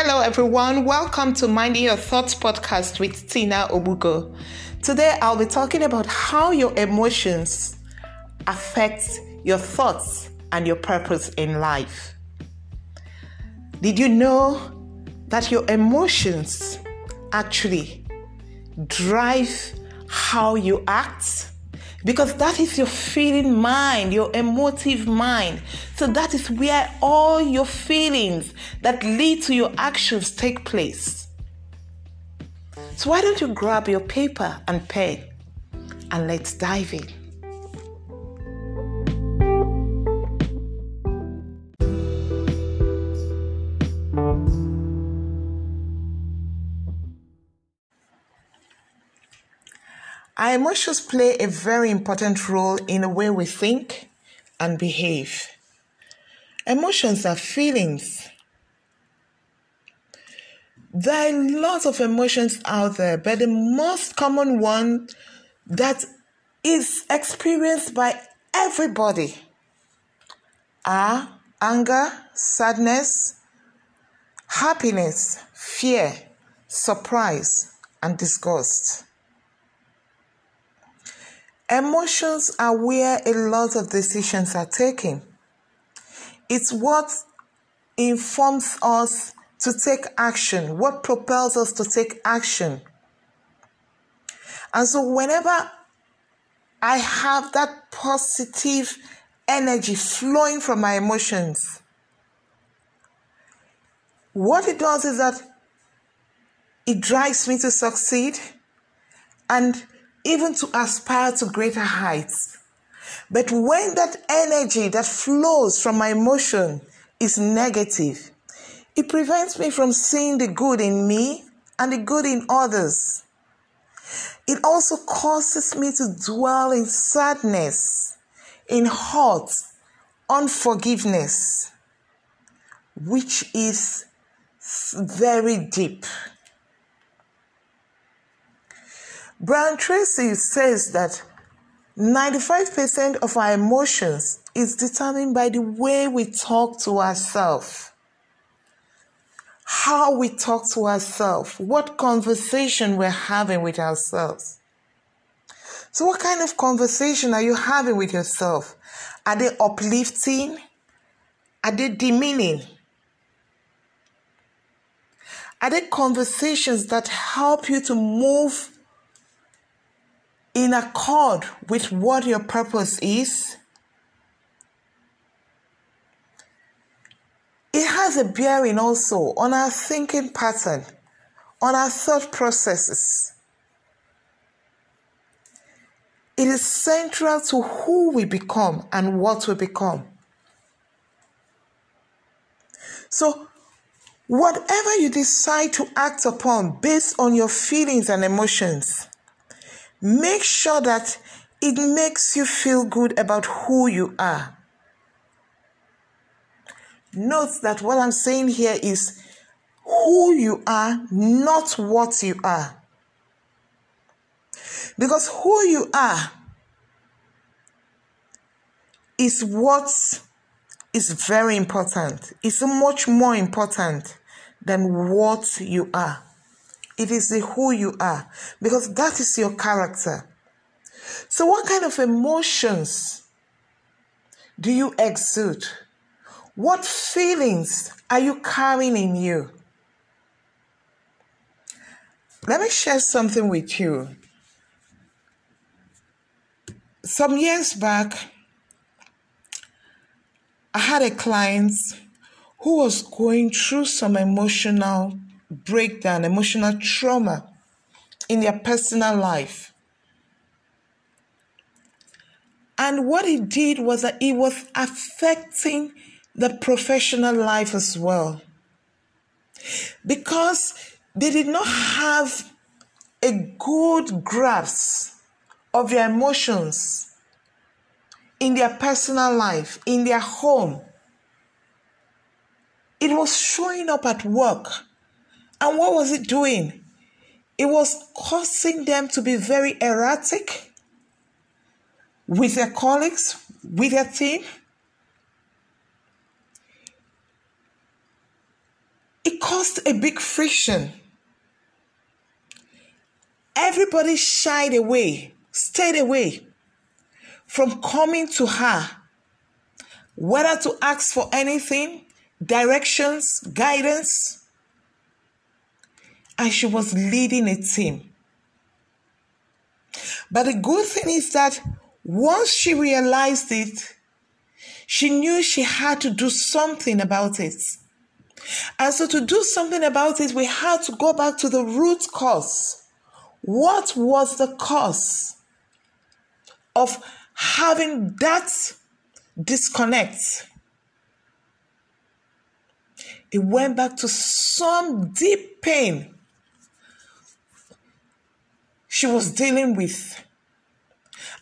Hello, everyone. Welcome to Minding Your Thoughts podcast with Tina Obugo. Today, I'll be talking about how your emotions affect your thoughts and your purpose in life. Did you know that your emotions actually drive how you act? Because that is your feeling mind, your emotive mind. So that is where all your feelings that lead to your actions take place. So why don't you grab your paper and pen and let's dive in. Our emotions play a very important role in the way we think and behave. Emotions are feelings. There are lots of emotions out there, but the most common one that is experienced by everybody are anger, sadness, happiness, fear, surprise, and disgust. Emotions are where a lot of decisions are taken. It's what informs us to take action, what propels us to take action. And so, whenever I have that positive energy flowing from my emotions, what it does is that it drives me to succeed and even to aspire to greater heights. But when that energy that flows from my emotion is negative, it prevents me from seeing the good in me and the good in others. It also causes me to dwell in sadness, in hurt, unforgiveness, which is very deep. Brian Tracy says that 95% of our emotions is determined by the way we talk to ourselves. How we talk to ourselves, what conversation we're having with ourselves. So, what kind of conversation are you having with yourself? Are they uplifting? Are they demeaning? Are they conversations that help you to move in accord with what your purpose is, it has a bearing also on our thinking pattern, on our thought processes. It is central to who we become and what we become. So, whatever you decide to act upon based on your feelings and emotions, Make sure that it makes you feel good about who you are. Note that what I'm saying here is who you are, not what you are. Because who you are is what is very important. It's much more important than what you are. It is the who you are because that is your character. So, what kind of emotions do you exude? What feelings are you carrying in you? Let me share something with you. Some years back, I had a client who was going through some emotional breakdown, emotional trauma in their personal life. And what it did was that it was affecting the professional life as well. Because they did not have a good grasp of their emotions in their personal life, in their home. It was showing up at work and what was it doing? It was causing them to be very erratic with their colleagues, with their team. it caused a big friction. Everybody shied away, stayed away from coming to her, whether to ask for anything, directions, guidance. And she was leading a team. But the good thing is that once she realized it, she knew she had to do something about it. And so, to do something about it, we had to go back to the root cause. What was the cause of having that disconnect? It went back to some deep pain she was dealing with.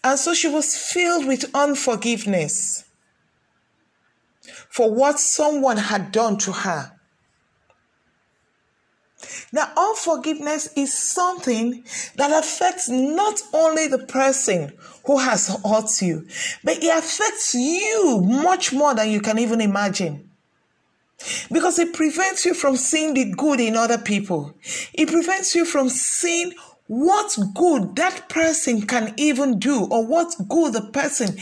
And so she was filled with unforgiveness for what someone had done to her. Now, unforgiveness is something that affects not only the person who has hurt you, but it affects you much more than you can even imagine. Because it prevents you from seeing the good in other people. It prevents you from seeing what good that person can even do or what good the person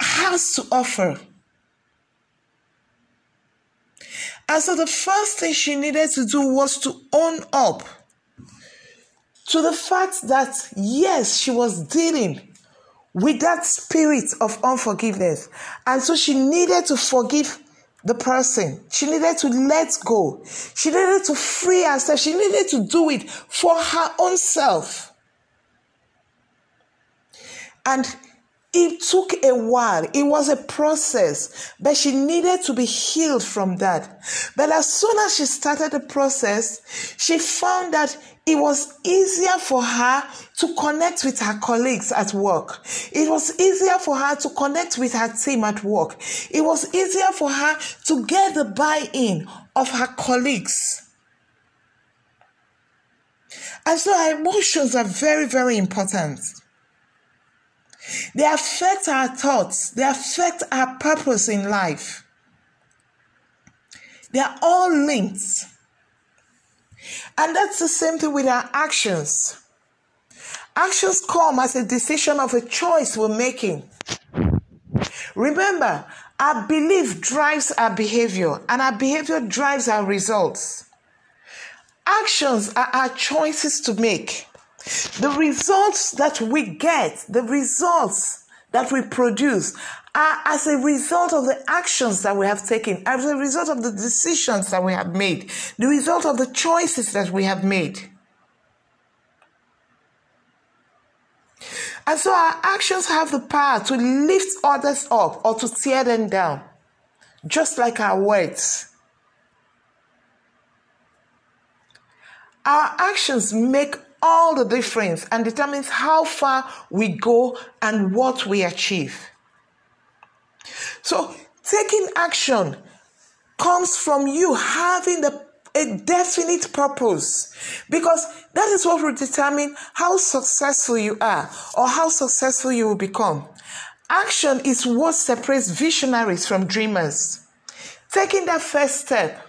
has to offer. And so the first thing she needed to do was to own up to the fact that, yes, she was dealing with that spirit of unforgiveness. And so she needed to forgive the person. She needed to let go. She needed to free herself. She needed to do it for her own self. And it took a while. It was a process, but she needed to be healed from that. But as soon as she started the process, she found that it was easier for her to connect with her colleagues at work. It was easier for her to connect with her team at work. It was easier for her to get the buy in of her colleagues. And so her emotions are very, very important. They affect our thoughts, they affect our purpose in life. They are all linked. And that's the same thing with our actions. Actions come as a decision of a choice we're making. Remember, our belief drives our behavior, and our behavior drives our results. Actions are our choices to make. The results that we get, the results that we produce, are as a result of the actions that we have taken, as a result of the decisions that we have made, the result of the choices that we have made. And so our actions have the power to lift others up or to tear them down, just like our words. Our actions make all the difference and determines how far we go and what we achieve. So, taking action comes from you having the, a definite purpose because that is what will determine how successful you are or how successful you will become. Action is what separates visionaries from dreamers. Taking that first step.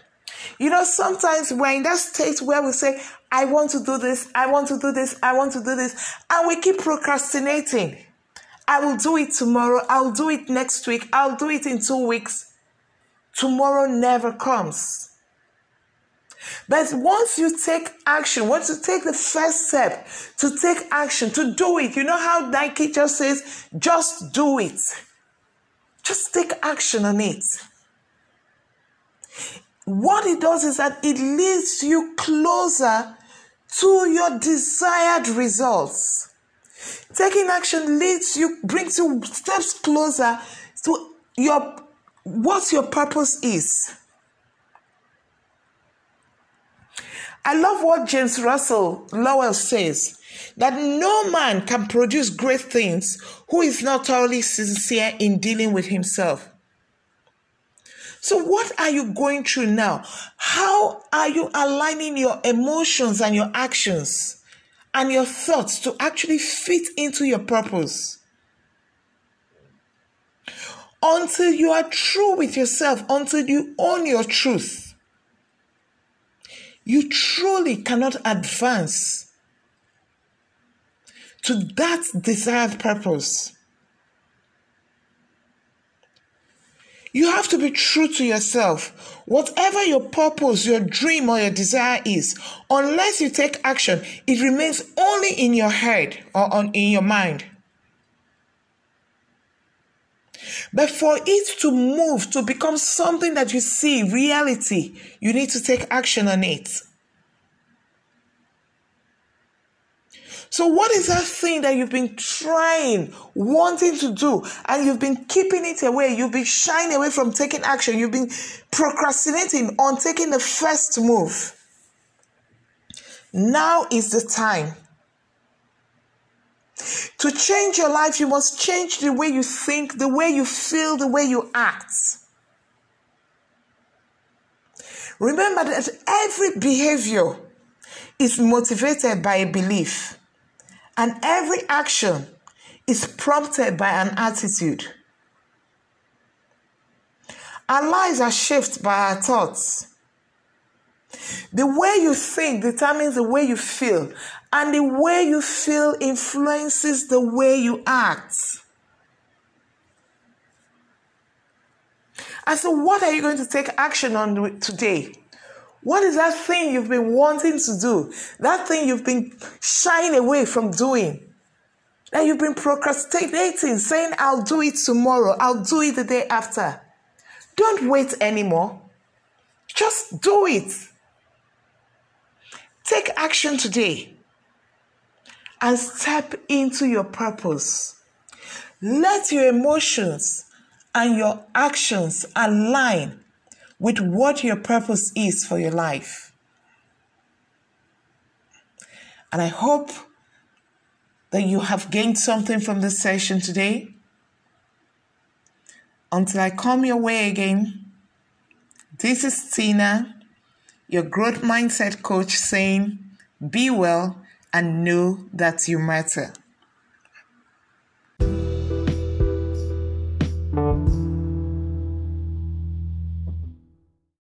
You know, sometimes we're in that state where we say, I want to do this, I want to do this, I want to do this. And we keep procrastinating. I will do it tomorrow, I'll do it next week, I'll do it in two weeks. Tomorrow never comes. But once you take action, once you take the first step to take action, to do it, you know how Nike just says, just do it. Just take action on it what it does is that it leads you closer to your desired results. Taking action leads you, brings you steps closer to your what your purpose is. I love what James Russell Lowell says that no man can produce great things who is not thoroughly sincere in dealing with himself. So, what are you going through now? How are you aligning your emotions and your actions and your thoughts to actually fit into your purpose? Until you are true with yourself, until you own your truth. you truly cannot advance to that desired purpose. You have to be true to yourself. Whatever your purpose, your dream, or your desire is, unless you take action, it remains only in your head or on, in your mind. But for it to move, to become something that you see, reality, you need to take action on it. So, what is that thing that you've been trying, wanting to do, and you've been keeping it away? You've been shying away from taking action. You've been procrastinating on taking the first move. Now is the time. To change your life, you must change the way you think, the way you feel, the way you act. Remember that every behavior is motivated by a belief. And every action is prompted by an attitude. Our lives are shaped by our thoughts. The way you think determines the way you feel, and the way you feel influences the way you act. And so, what are you going to take action on today? What is that thing you've been wanting to do? That thing you've been shying away from doing? That you've been procrastinating, saying, I'll do it tomorrow, I'll do it the day after. Don't wait anymore. Just do it. Take action today and step into your purpose. Let your emotions and your actions align with what your purpose is for your life. And I hope that you have gained something from this session today. Until I come your way again, this is Tina, your growth mindset coach, saying, Be well and know that you matter.